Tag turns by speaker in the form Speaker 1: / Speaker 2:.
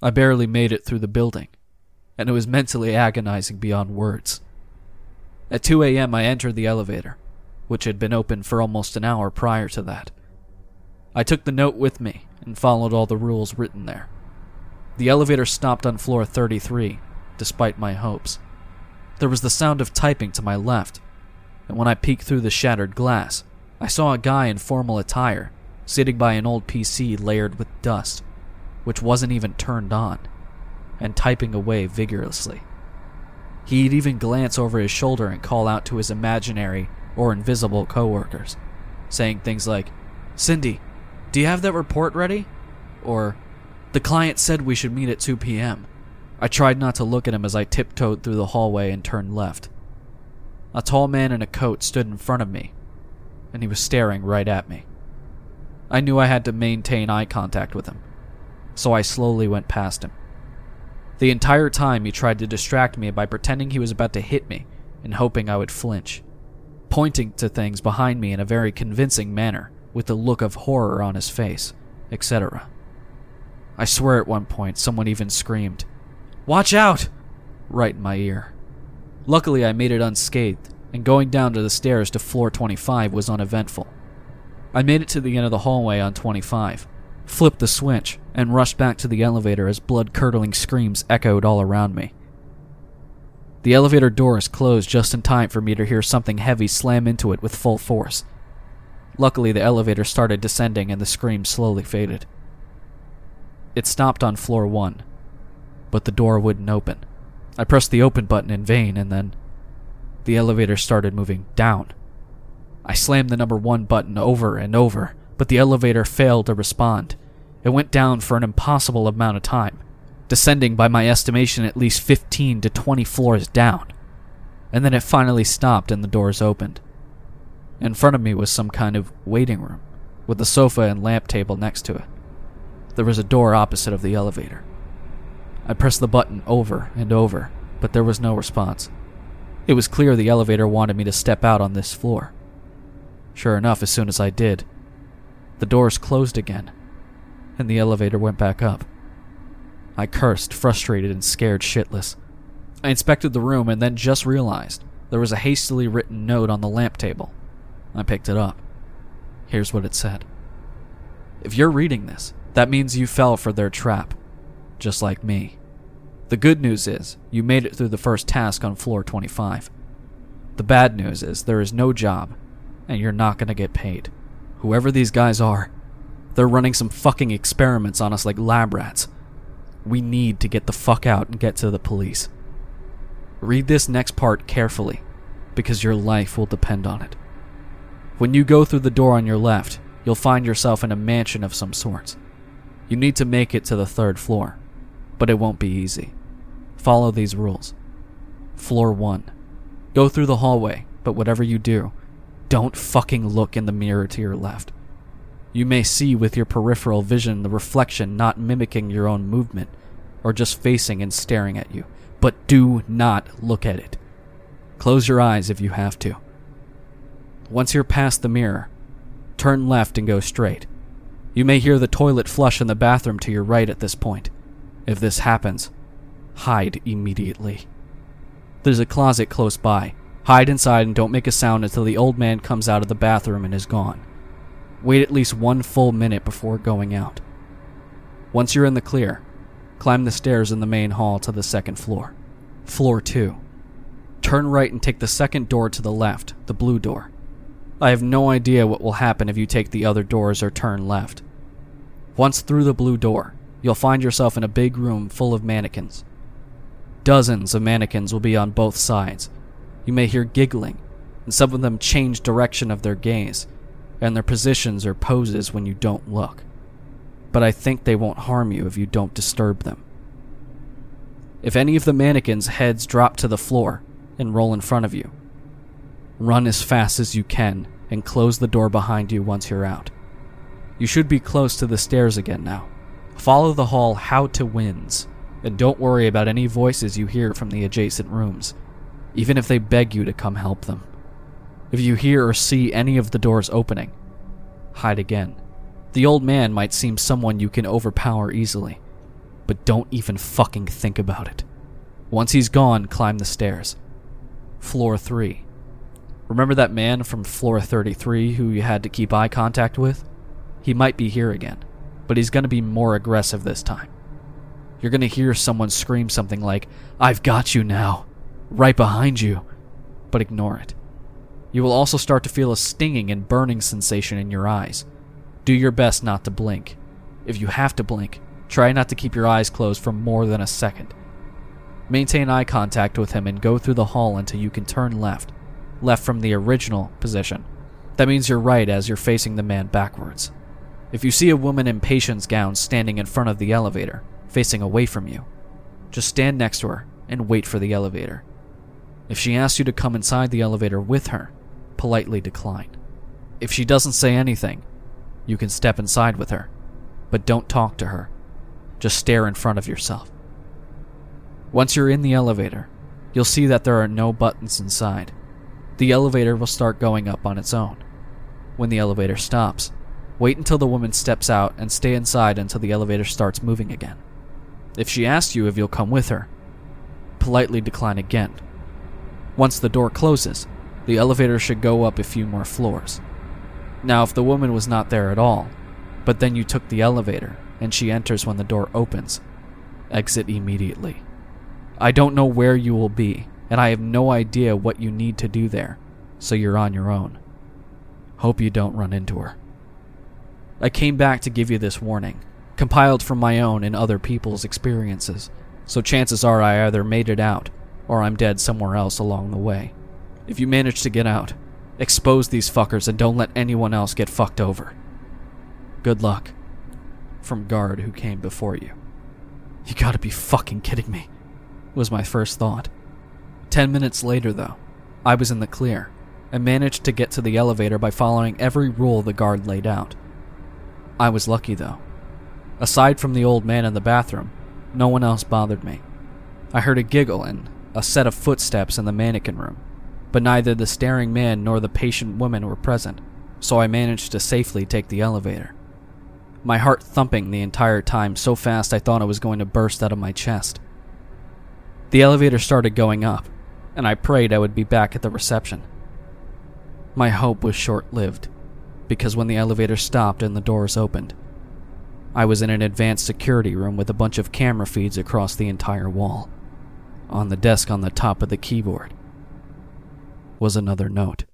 Speaker 1: I barely made it through the building, and it was mentally agonizing beyond words. At 2 a.m., I entered the elevator, which had been open for almost an hour prior to that. I took the note with me and followed all the rules written there. The elevator stopped on floor 33, despite my hopes. There was the sound of typing to my left, and when I peeked through the shattered glass, I saw a guy in formal attire sitting by an old PC layered with dust, which wasn't even turned on, and typing away vigorously. He'd even glance over his shoulder and call out to his imaginary or invisible coworkers, saying things like, Cindy, do you have that report ready? Or, the client said we should meet at 2 p.m. I tried not to look at him as I tiptoed through the hallway and turned left. A tall man in a coat stood in front of me, and he was staring right at me. I knew I had to maintain eye contact with him, so I slowly went past him. The entire time he tried to distract me by pretending he was about to hit me and hoping I would flinch, pointing to things behind me in a very convincing manner with a look of horror on his face, etc. I swear at one point someone even screamed, Watch out! right in my ear. Luckily, I made it unscathed, and going down to the stairs to floor 25 was uneventful. I made it to the end of the hallway on 25, flipped the switch, and rushed back to the elevator as blood curdling screams echoed all around me. The elevator doors closed just in time for me to hear something heavy slam into it with full force. Luckily, the elevator started descending and the screams slowly faded. It stopped on floor one, but the door wouldn't open. I pressed the open button in vain, and then the elevator started moving down. I slammed the number one button over and over, but the elevator failed to respond. It went down for an impossible amount of time, descending by my estimation at least 15 to 20 floors down. And then it finally stopped and the doors opened. In front of me was some kind of waiting room, with a sofa and lamp table next to it. There was a door opposite of the elevator. I pressed the button over and over, but there was no response. It was clear the elevator wanted me to step out on this floor. Sure enough, as soon as I did, the doors closed again, and the elevator went back up. I cursed, frustrated and scared shitless. I inspected the room and then just realized there was a hastily written note on the lamp table. I picked it up. Here's what it said If you're reading this, that means you fell for their trap, just like me. The good news is, you made it through the first task on floor 25. The bad news is, there is no job, and you're not gonna get paid. Whoever these guys are, they're running some fucking experiments on us like lab rats. We need to get the fuck out and get to the police. Read this next part carefully, because your life will depend on it. When you go through the door on your left, you'll find yourself in a mansion of some sorts. You need to make it to the third floor, but it won't be easy. Follow these rules. Floor 1. Go through the hallway, but whatever you do, don't fucking look in the mirror to your left. You may see with your peripheral vision the reflection not mimicking your own movement, or just facing and staring at you, but do not look at it. Close your eyes if you have to. Once you're past the mirror, turn left and go straight. You may hear the toilet flush in the bathroom to your right at this point. If this happens, hide immediately. There's a closet close by. Hide inside and don't make a sound until the old man comes out of the bathroom and is gone. Wait at least one full minute before going out. Once you're in the clear, climb the stairs in the main hall to the second floor. Floor 2. Turn right and take the second door to the left, the blue door. I have no idea what will happen if you take the other doors or turn left. Once through the blue door, you'll find yourself in a big room full of mannequins. Dozens of mannequins will be on both sides. You may hear giggling, and some of them change direction of their gaze, and their positions or poses when you don't look. But I think they won't harm you if you don't disturb them. If any of the mannequins' heads drop to the floor and roll in front of you, run as fast as you can and close the door behind you once you're out. You should be close to the stairs again now. Follow the hall how to wins and don't worry about any voices you hear from the adjacent rooms, even if they beg you to come help them. If you hear or see any of the doors opening, hide again. The old man might seem someone you can overpower easily, but don't even fucking think about it. Once he's gone, climb the stairs. Floor 3. Remember that man from floor 33 who you had to keep eye contact with? He might be here again, but he's gonna be more aggressive this time. You're gonna hear someone scream something like, I've got you now, right behind you, but ignore it. You will also start to feel a stinging and burning sensation in your eyes. Do your best not to blink. If you have to blink, try not to keep your eyes closed for more than a second. Maintain eye contact with him and go through the hall until you can turn left, left from the original position. That means you're right as you're facing the man backwards. If you see a woman in patient's gown standing in front of the elevator, facing away from you, just stand next to her and wait for the elevator. If she asks you to come inside the elevator with her, politely decline. If she doesn't say anything, you can step inside with her, but don't talk to her. Just stare in front of yourself. Once you're in the elevator, you'll see that there are no buttons inside. The elevator will start going up on its own. When the elevator stops, wait until the woman steps out and stay inside until the elevator starts moving again. If she asks you if you'll come with her, politely decline again. Once the door closes, the elevator should go up a few more floors. Now, if the woman was not there at all, but then you took the elevator and she enters when the door opens, exit immediately. I don't know where you will be, and I have no idea what you need to do there, so you're on your own. Hope you don't run into her. I came back to give you this warning, compiled from my own and other people's experiences, so chances are I either made it out or I'm dead somewhere else along the way. If you manage to get out, expose these fuckers and don't let anyone else get fucked over. Good luck. From guard who came before you. You gotta be fucking kidding me was my first thought. Ten minutes later, though, I was in the clear and managed to get to the elevator by following every rule the guard laid out. I was lucky, though. Aside from the old man in the bathroom, no one else bothered me. I heard a giggle and a set of footsteps in the mannequin room, but neither the staring man nor the patient woman were present, so I managed to safely take the elevator. My heart thumping the entire time so fast I thought it was going to burst out of my chest. The elevator started going up, and I prayed I would be back at the reception. My hope was short lived, because when the elevator stopped and the doors opened, I was in an advanced security room with a bunch of camera feeds across the entire wall. On the desk on the top of the keyboard was another note.